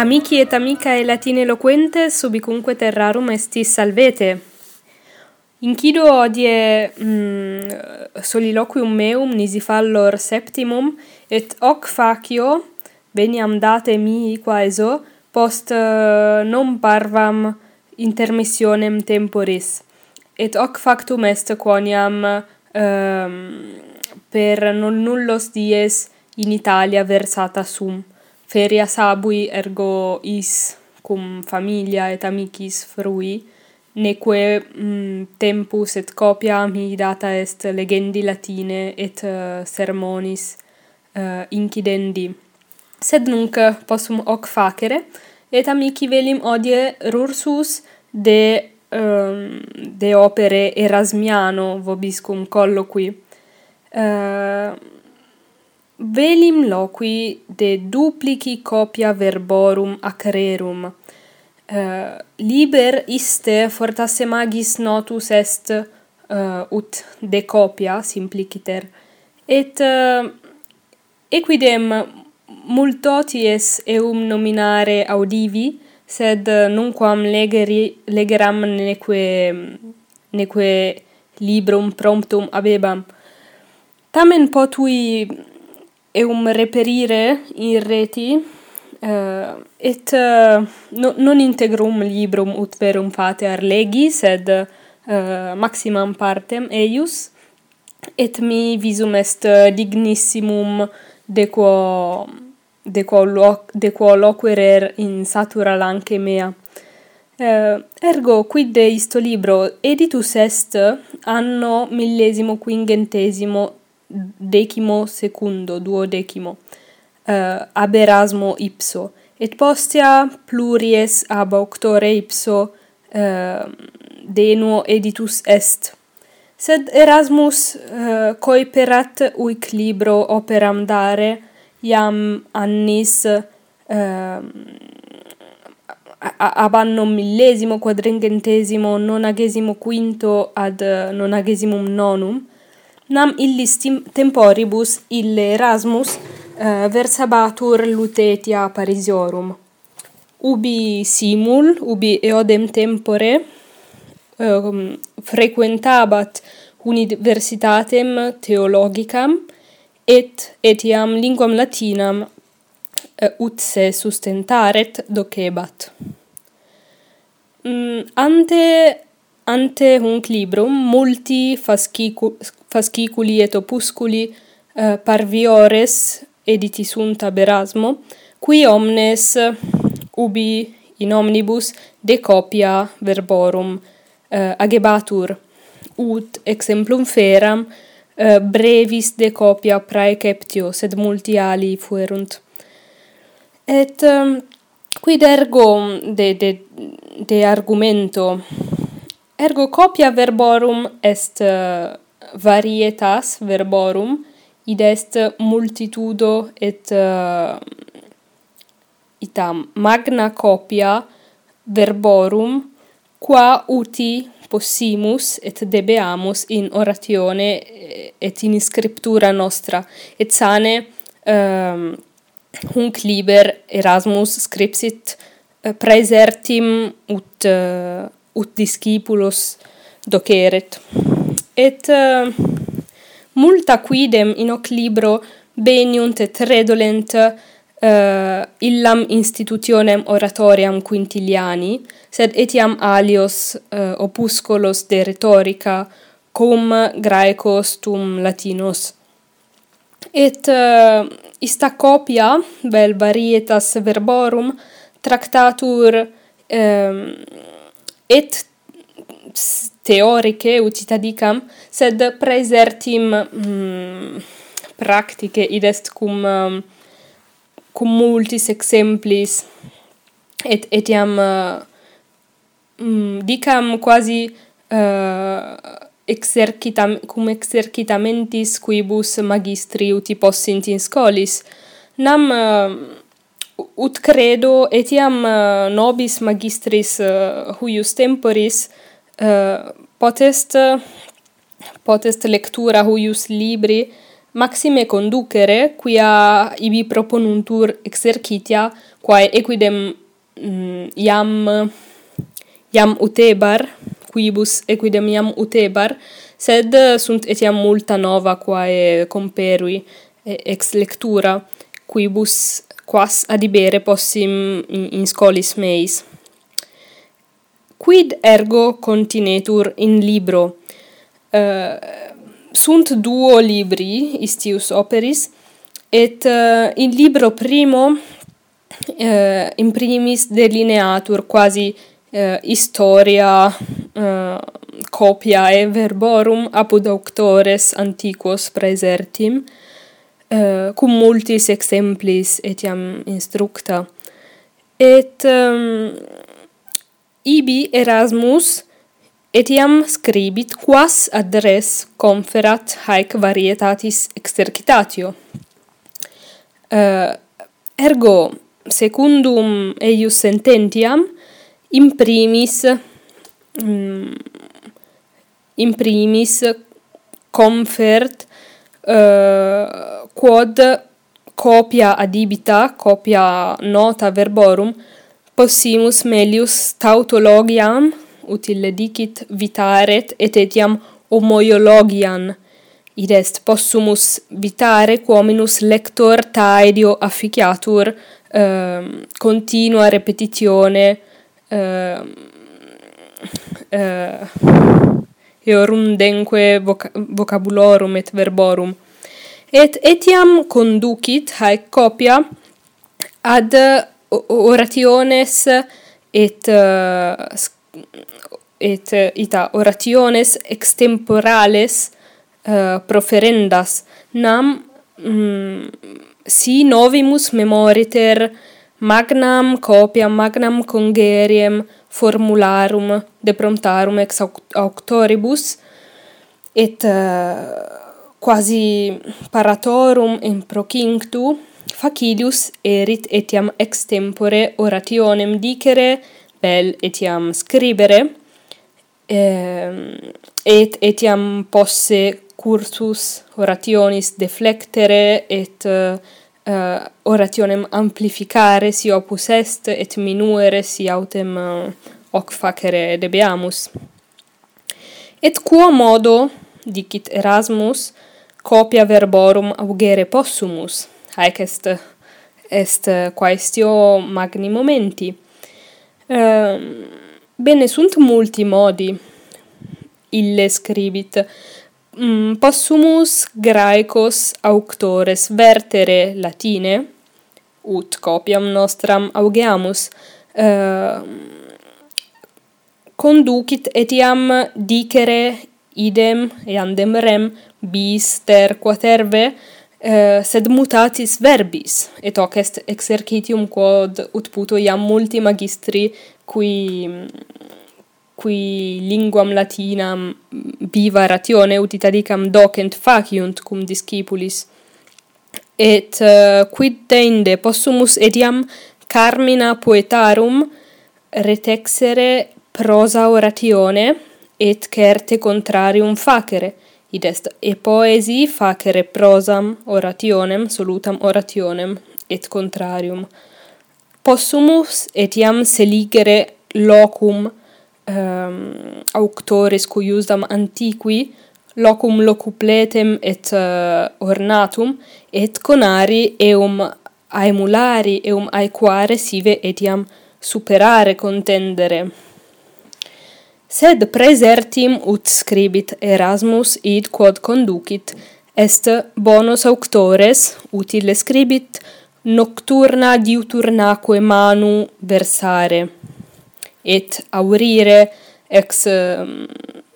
Amici et amicae latine eloquentes subicunque terrarum estis salvete. Incido odie mm, soliloquium meum nisi fallor septimum et hoc facio veniam date mihi quaeso, post uh, non parvam intermissionem temporis et hoc factum est quoniam um, per non nullos dies in Italia versata sum feria sabui ergo is cum familia et amicis frui, neque mm, tempus et copia mi data est legendi latine et uh, sermonis uh, incidendi. Sed nunc possum hoc facere, et amici velim odie rursus de, um, de opere Erasmiano vobiscum colloqui. Uh, velim loqui de duplici copia verborum acrerum. Uh, liber iste fortasse magis notus est uh, ut de copia simpliciter. Et uh, equidem multoties eum nominare audivi, sed nunquam legeri, legeram neque, neque librum promptum abebam. Tamen potui eum reperire in reti uh, et uh, no, non integrum librum ut verum fatear legi sed uh, maximam partem eius et mi visum est dignissimum de quo de quo loc, de quo loquerer in satura lanque mea. Uh, ergo quid de isto libro? Editus est anno millesimo quingentesimo decimo secundo, duodecimo, uh, ab Erasmo ipso, et postea pluries ab auctore ipso uh, denuo editus est. Sed Erasmus eh, uh, coiperat uic libro operam dare, iam annis uh, ab anno millesimo, quadringentesimo, nonagesimo quinto ad nonagesimum nonum, nam illis temporibus ille Erasmus uh, versabatur lutetia Parisiorum. Ubi simul, ubi eodem tempore, um, frequentabat universitatem theologicam, et etiam linguam latinam uh, ut se sustentaret docebat. Mm, ante ante hunc librum multi fasciculi et opusculi uh, parviores editi sunt ab Erasmo, qui omnes ubi in omnibus de copia verborum uh, agebatur, ut exemplum feram uh, brevis de copia praeceptio, sed multi ali fuerunt. Et um, quid ergo de, de, de argumento, ergo copia verborum est uh, varietas verborum id est multitudo et eh, uh, itam magna copia verborum qua uti possimus et debeamus in oratione eh, et in scriptura nostra. Et sane um, hunc liber Erasmus scripsit eh, praesertim ut uh, ut discipulos doceret et uh, multa quidem in hoc libro beniunt et redolent uh, eh, illam institutionem oratoriam quintiliani, sed etiam alios uh, opuscolos de rhetorica cum graecos tum latinos. Et uh, ista copia, vel varietas verborum, tractatur um, et teoriche utitadicam, sed praesertim mm, practice id est cum mm, cum multis exemplis et etiam mm, mm, dicam quasi uh, exercitam cum exercitamentis quibus magistri uti possint in scholis nam uh, ut credo etiam uh, eh, nobis magistris uh, huius temporis Eh, potest potest lectura huius libri maxime conducere quia ibi proponuntur exercitia quae equidem mm, iam iam utebar quibus equidem iam utebar sed sunt etiam multa nova quae comperui ex lectura quibus quas adibere possim in, in scolis meis quid ergo continetur in libro? Uh, sunt duo libri istius operis et uh, in libro primo eh, uh, in primis delineatur quasi uh, historia uh, copiae verborum apud auctores antiquos praesertim uh, cum multis exemplis etiam instructa. Et um, Ibi Erasmus etiam scribit quas ad res conferat haec varietatis exercitatio. Uh, ergo, secundum eius sententiam, in primis um, mm, in primis confert uh, quod copia adibita, copia nota verborum, possimus melius tautologiam utile dicit vitaret et etiam homoiologian id est possumus vitare quominus lector taedio afficiatur uh, continua repetitione uh, uh, eorum denque voca vocabulorum et verborum. Et etiam conducit haec copia ad orationes et uh, et uh, ita orationes extemporales uh, proferendas. Nam mm, si novimus memoriter magnam copia magnam congeriem formularum de promptarum ex auctoribus et uh, quasi paratorum in procinctu facilius erit etiam extempore orationem dicere, bel etiam scribere, ehm, et etiam posse cursus orationis deflectere et uh, orationem amplificare si opus est et minuere si autem uh, hoc facere debeamus. Et quo modo, dicit Erasmus, copia verborum augere possumus, haec est est quaestio magni momenti. Uh, bene sunt multi modi ille scribit. Mm, possumus graecos auctores vertere latine ut copiam nostram augeamus. Uh, conducit etiam dicere idem eandem rem bis ter quaterve Eh, sed mutatis verbis, et hoc est exercitium quod ut puto iam multi magistri qui qui linguam latinam viva ratione utitadicam docent faciunt cum discipulis. Et uh, quid deinde? Possumus etiam carmina poetarum retexere prosa oratione et certe contrarium facere id est e poesi facere prosam orationem solutam orationem et contrarium. Possumus etiam seligere locum um, auctores cuiusdam antiqui locum locupletem et uh, ornatum et conari eum aemulari eum aequare sive etiam superare contendere sed presertim ut scribit Erasmus id quod conducit, est bonus auctores utile scribit nocturna diuturnaque manu versare, et aurire ex um,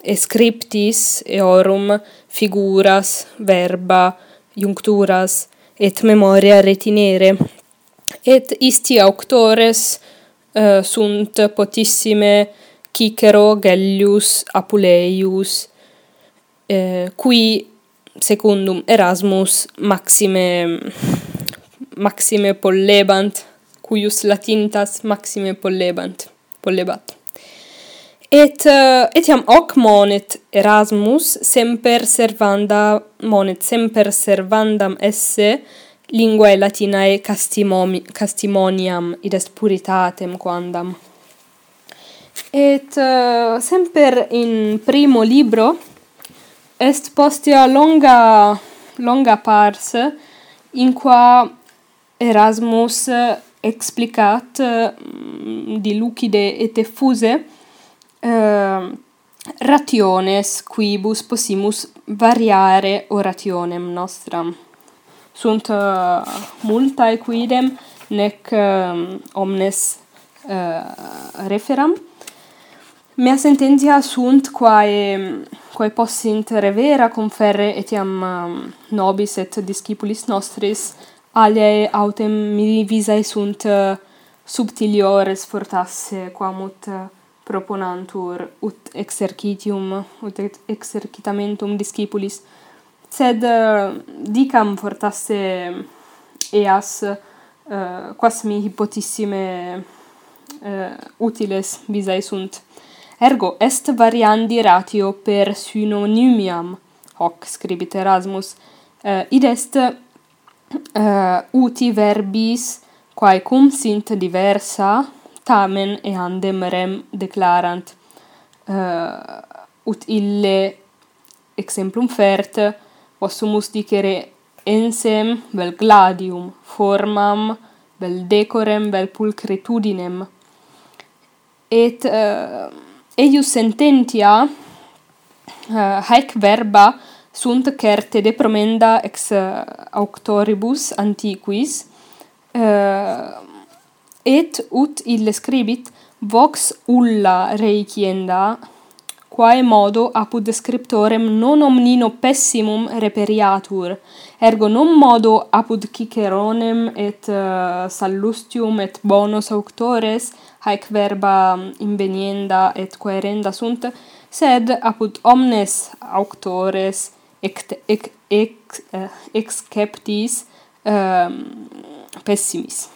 escriptis eorum figuras, verba, juncturas, et memoria retinere, et isti auctores uh, sunt potissime Cicero, Gellius, Apuleius, eh, qui secundum Erasmus maxime maxime pollebant cuius latintas maxime pollebant pollebat. Et eh, etiam hoc monet Erasmus semper servanda monet semper servandam esse linguae latinae castimoniam id est puritatem quandam. Et uh, semper in primo libro est postea longa longa pars in qua Erasmus explicat mm, uh, dilucide et effuse uh, rationes quibus possimus variare orationem nostram. Sunt uh, multae quidem nec uh, omnes uh, referam. Mea sententia sunt quae quae possint revera conferre etiam um, nobis et discipulis nostris. Aliae autem mi visae sunt uh, subtiliores fortasse quam ut uh, proponantur ut exercitium ut exercitamentum discipulis. Sed uh, dicam fortasse eas uh, quas mi hypotissime uh, utiles visae sunt. Ergo est variandi ratio per synonymiam, hoc scribit Erasmus, uh, id est uh, uti verbis quae cum sint diversa, tamen eandem rem declarant. Uh, ut ille exemplum fert, possumus dicere ensem vel gladium, formam vel decorem vel pulcritudinem. Et... Uh, eius sententia uh, haec verba sunt certe de promenda ex uh, auctoribus antiquis uh, et ut ille scribit vox ulla reicienda quae modo apud scriptorem non omnino pessimum reperiatur, ergo non modo apud ciceronem et uh, sallustium et bonus auctores, haec verba mm, invenienda et coerenda sunt, sed apud omnes auctores eh, ex ec, ex, eh, exceptis um, ehm, pessimis.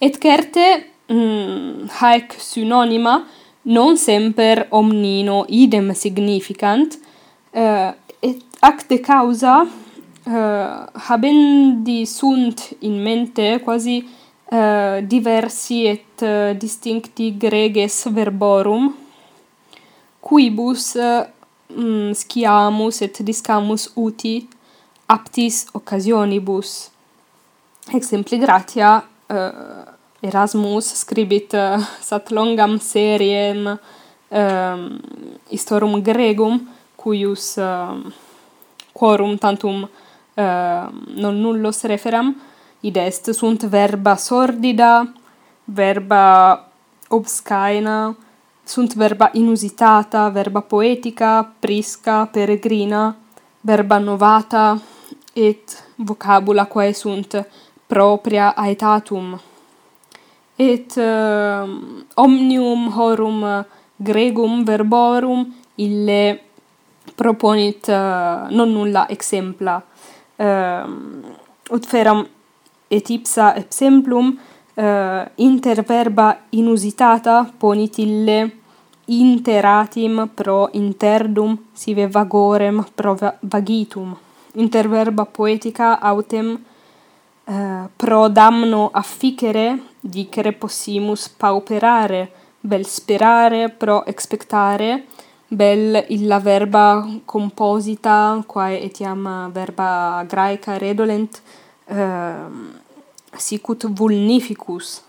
Et certe, mm, haec synonima, non semper omnino idem significant uh, et acte causa uh, habendi sunt in mente quasi uh, diversi et uh, distincti greges verborum quibus uh, mm, sciamus et discamus uti aptis occasionibus. Exempli gratia uh, Erasmus scribit uh, sat longam seriem ehm, um, historium Gregum cuius uh, quorum tantum uh, non nullos referam. Id est sunt verba sordida verba obscaena sunt verba inusitata verba poetica prisca peregrina verba novata et vocabula quae sunt propria aetatum et uh, omnium horum gregum verborum ille proponit uh, non nulla exempla. Uh, ut feram et ipsa exemplum eh, uh, inter verba inusitata ponit ille interatim pro interdum sive vagorem pro vagitum. Inter verba poetica autem uh, pro damno afficere dicere possimus pauperare bel sperare pro expectare bel illa verba composita quae etiam verba graeca redolent uh, sicut vulnificus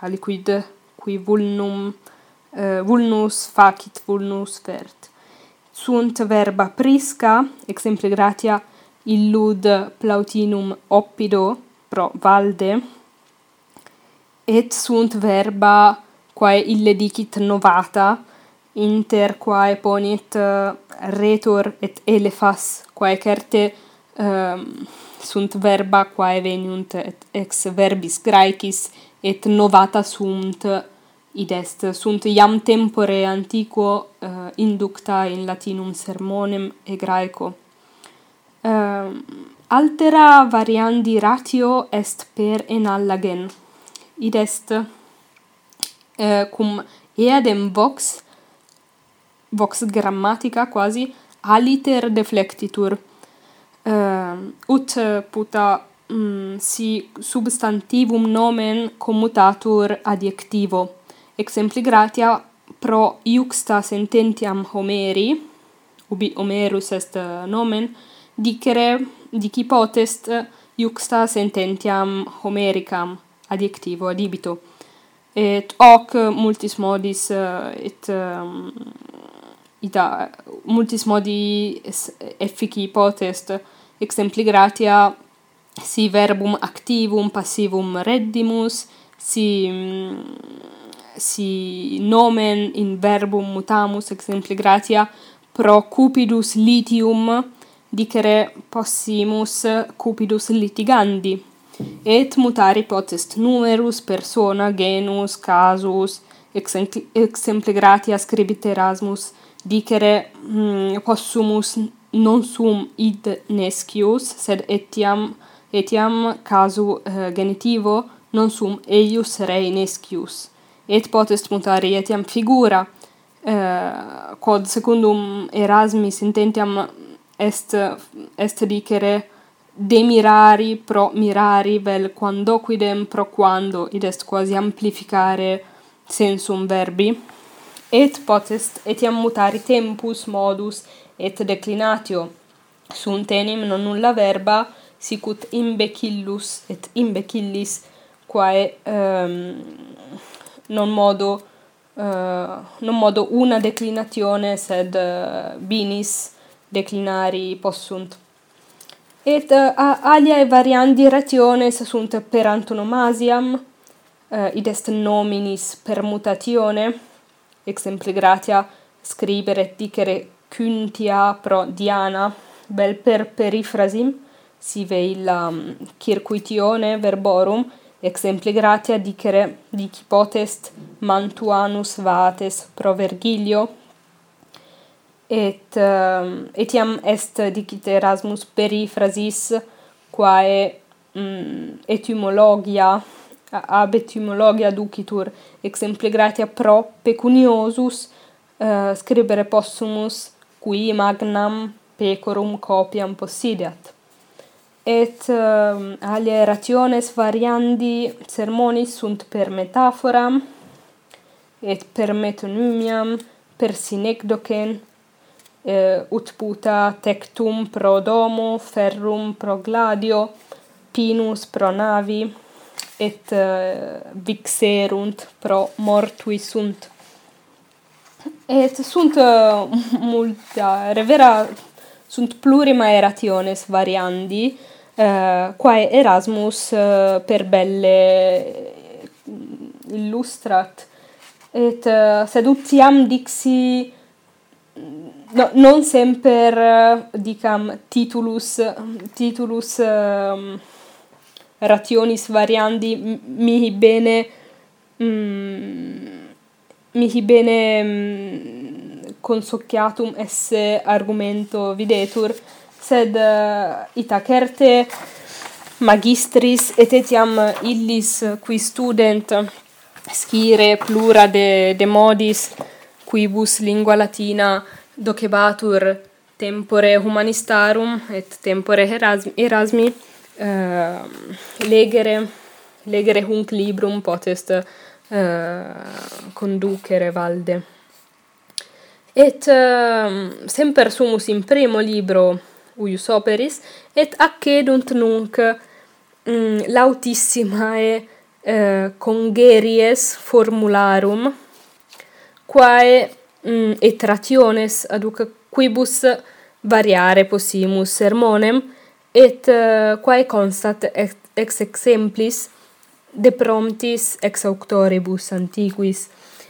aliquid qui vulnum uh, vulnus facit vulnus fert sunt verba prisca exempli gratia illud plautinum oppido pro valde et sunt verba quae ille dicit novata inter quae ponit uh, retor et elefas quae certe um, sunt verba quae veniunt et ex verbis graecis et novata sunt id est. Sunt iam tempore antiquo uh, inducta in latinum sermonem e graeco. Um, Altera variandi ratio est per enallagen. Id est eh, cum eadem vox vox grammatica quasi aliter deflectitur. Uh, ut puta mm, si substantivum nomen commutatur adjectivo. Exempli gratia pro iuxta sententiam Homeri, ubi Homerus est eh, nomen, dicere dicipotest eh, iuxta sententiam homericam adjectivo adibito. Et hoc multis modis eh, et um, ita multis modi effici potest exempli gratia si verbum activum passivum reddimus si mm, si nomen in verbum mutamus exempli gratia pro cupidus litium dicere possimus cupidus litigandi et mutari potest numerus persona genus casus exempli gratia scribit Erasmus dicere mm, possumus non sum id nescius sed etiam etiam casu uh, genitivo non sum eius rei nescius et potest mutari etiam figura uh, quod secundum Erasmus intentiam est est dicere de mirari pro mirari vel quando quidem pro quando. Id est quasi amplificare sensum verbi. Et potest etiam mutari tempus modus et declinatio. Suntenim non nulla verba sicut imbecillus et imbecillis quae um, non modo uh, non modo una declinatione sed uh, binis declinari possunt. Et uh, aliae variandi rationes sunt per antonomasiam, uh, id est nominis permutatione, exempli gratia scribere dicere cuntia pro diana, bel per perifrasim, sive illa um, mm, circuitione verborum, exempli gratia dicere dicipotest mantuanus vates pro Vergilio, et ehm, um, etiam est dicit Erasmus perifrasis quae mm, etymologia ab etymologia ducitur. Exempli gratia pro pecuniosus uh, scribere possumus qui magnam pecorum copiam possideat et ehm, um, alia rationes variandi sermonis sunt per metaforam et per metonymiam per synecdochen eh, ut puta tectum pro domo, ferrum pro gladio, pinus pro navi, et eh, vixerunt pro mortui sunt. Et sunt uh, multa, revera, sunt plurima erationes variandi, eh, uh, quae Erasmus uh, per belle illustrat, et uh, sed utiam dixi no, non semper eh, dicam titulus titulus um, rationis variandi mihi bene mm, mihi bene mm, consociatum esse argumento videtur sed eh, uh, itacerte magistris et etiam illis eh, qui student scire plura de, de modis quibus lingua latina docebatur tempore humanistarum et tempore Erasmi, Erasmi uh, legere legere hunc librum potest uh, conducere valde. Et uh, semper sumus in primo libro uius operis et accedunt nunc mm, lautissimae uh, congeries formularum quae mm, et rationes aduc quibus variare possimus sermonem et uh, quae constat ex, ex exemplis de promptis ex auctoribus antiquis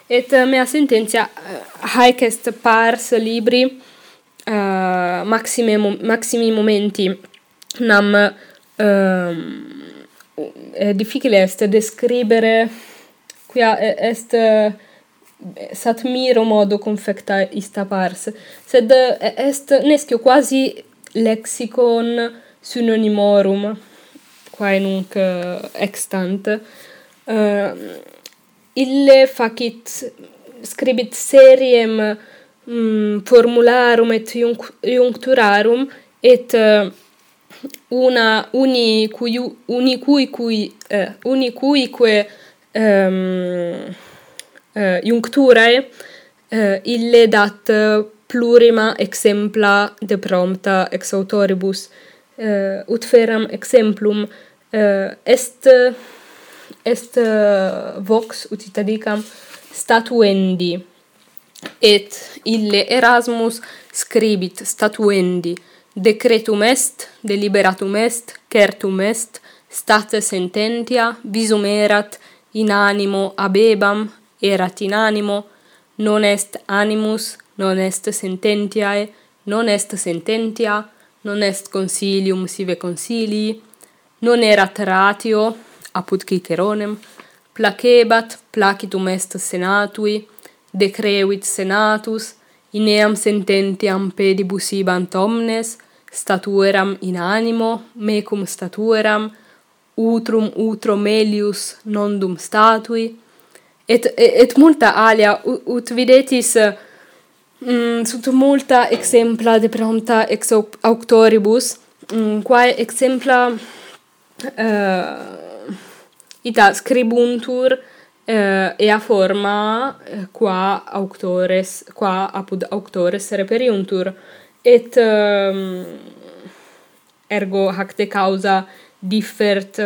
et uh, mea sententia uh, haec est pars libri uh, maxime maximi momenti nam uh, difficile est describere quia est uh, satmiro modo confecta ista pars, sed est nescio quasi lexicon synonymorum quae nunc extant. Uh, ille facit, scribit seriem mm, formularum et iuncturarum, et uh, una uni cui uni cui cui uh, uni cui que um, ehm, Eh, iuncturae eh, ille dat eh, plurima exempla de prompta ex autoribus. Ut feram exemplum est est vox ut itadicam statuendi. Et ille Erasmus scribit statuendi. Decretum est deliberatum est certum est state sententia visum erat in animo abebam erat in animo, non est animus, non est sententiae, non est sententia, non est consilium sive consilii, non erat ratio, apud Ciceronem, placebat, placitum est senatui, decrevit senatus, ineam sententiam pedibus ibant omnes, statueram in animo, mecum statueram, utrum utro melius nondum statui, et et multa alia ut videtis mm, sunt multa exempla de pronta ex auctoribus mm, quae exempla uh, ita scribuntur uh, ea forma eh, qua auctores qua apud auctores reperiuntur. Et um, ergo hac de causa differt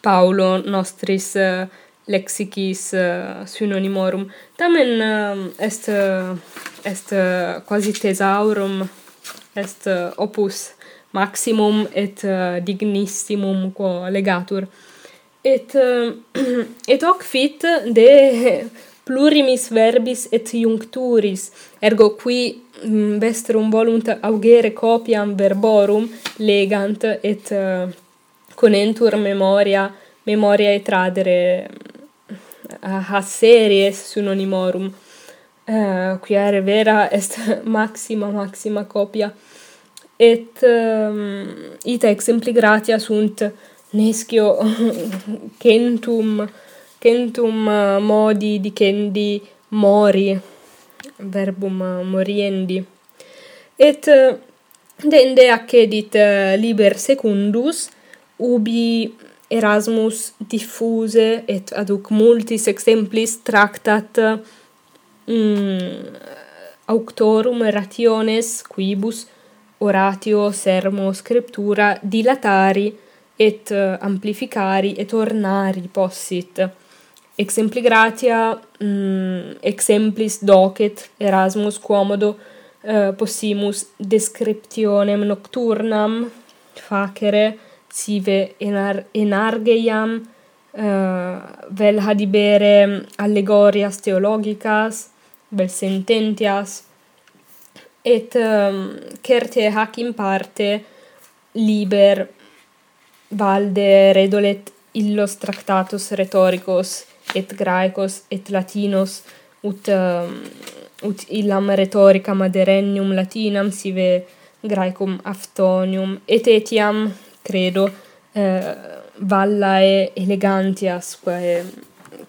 Paulo nostris uh, lexicis uh, synonymorum tamen uh, est uh, est uh, quasi tesaurum est uh, opus maximum et uh, dignissimum quo legatur. Et uh, et hoc fit de plurimis verbis et iuncturis ergo qui mm, vestrum volunt augere copiam verborum legant et uh, conentur memoria memoria et tradere Eh, haseries synonymorum uh, eh, quia vera est maxima maxima copia. Et ehm, um, ita exempli gratia sunt nescio kentum kentum uh, eh, modi dicendi mori verbum uh, moriendi. Et uh, dende accedit uh, liber secundus ubi Erasmus diffuse et aduc multis exemplis tractat mm, auctorum rationes quibus oratio sermo scriptura dilatari et eh, amplificari et ornari possit. Exempli gratia mm, exemplis docet Erasmus quomodo uh, possimus descriptionem nocturnam facere sive enar enargeiam uh, eh, vel hadibere allegorias theologicas vel sententias et um, certe hac in parte liber valde redolet illos tractatus rhetoricos et graecos et latinos ut um, ut illam rhetoricam aderenium latinam sive graecum aftonium et etiam credo, eh, vallae elegantias, quae,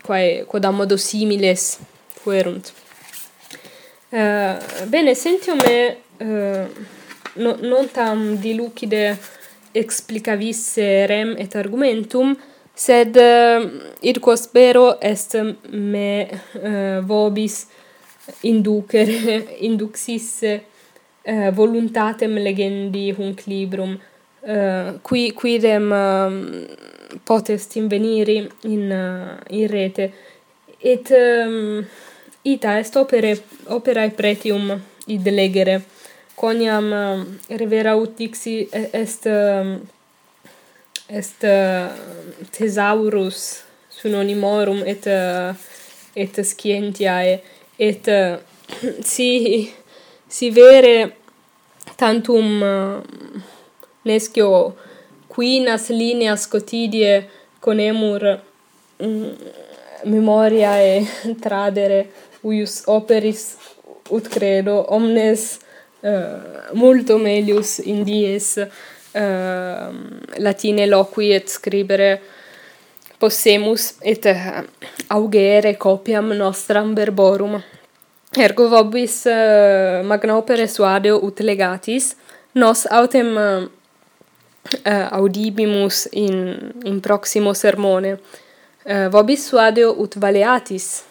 quae quod modo similes fuerunt. Uh, bene, sentio me uh, no, non tam dilucide explicavisse rem et argumentum, sed uh, id quo spero est me uh, vobis inducere, induxisse uh, voluntatem legendi hunc librum, uh, qui quidem uh, ehm, potest inveniri in, uh, in rete. Et um, ita est opere operae pretium id legere. Coniam uh, revera ut dixi est uh, est uh, thesaurus synonymorum et uh, et scientiae. Et uh, si si vere tantum uh, nescio quinas lineas cotidie conemur mm, memoriae tradere uius operis ut credo omnes uh, multo melius in dies uh, eh, latine loqui et scribere possemus et uh, augere copiam nostram verborum. Ergo vobis uh, magna opere suadeo ut legatis nos autem uh, Eh, audibimus in in proximo sermone. Uh, vobis suadeo ut valeatis.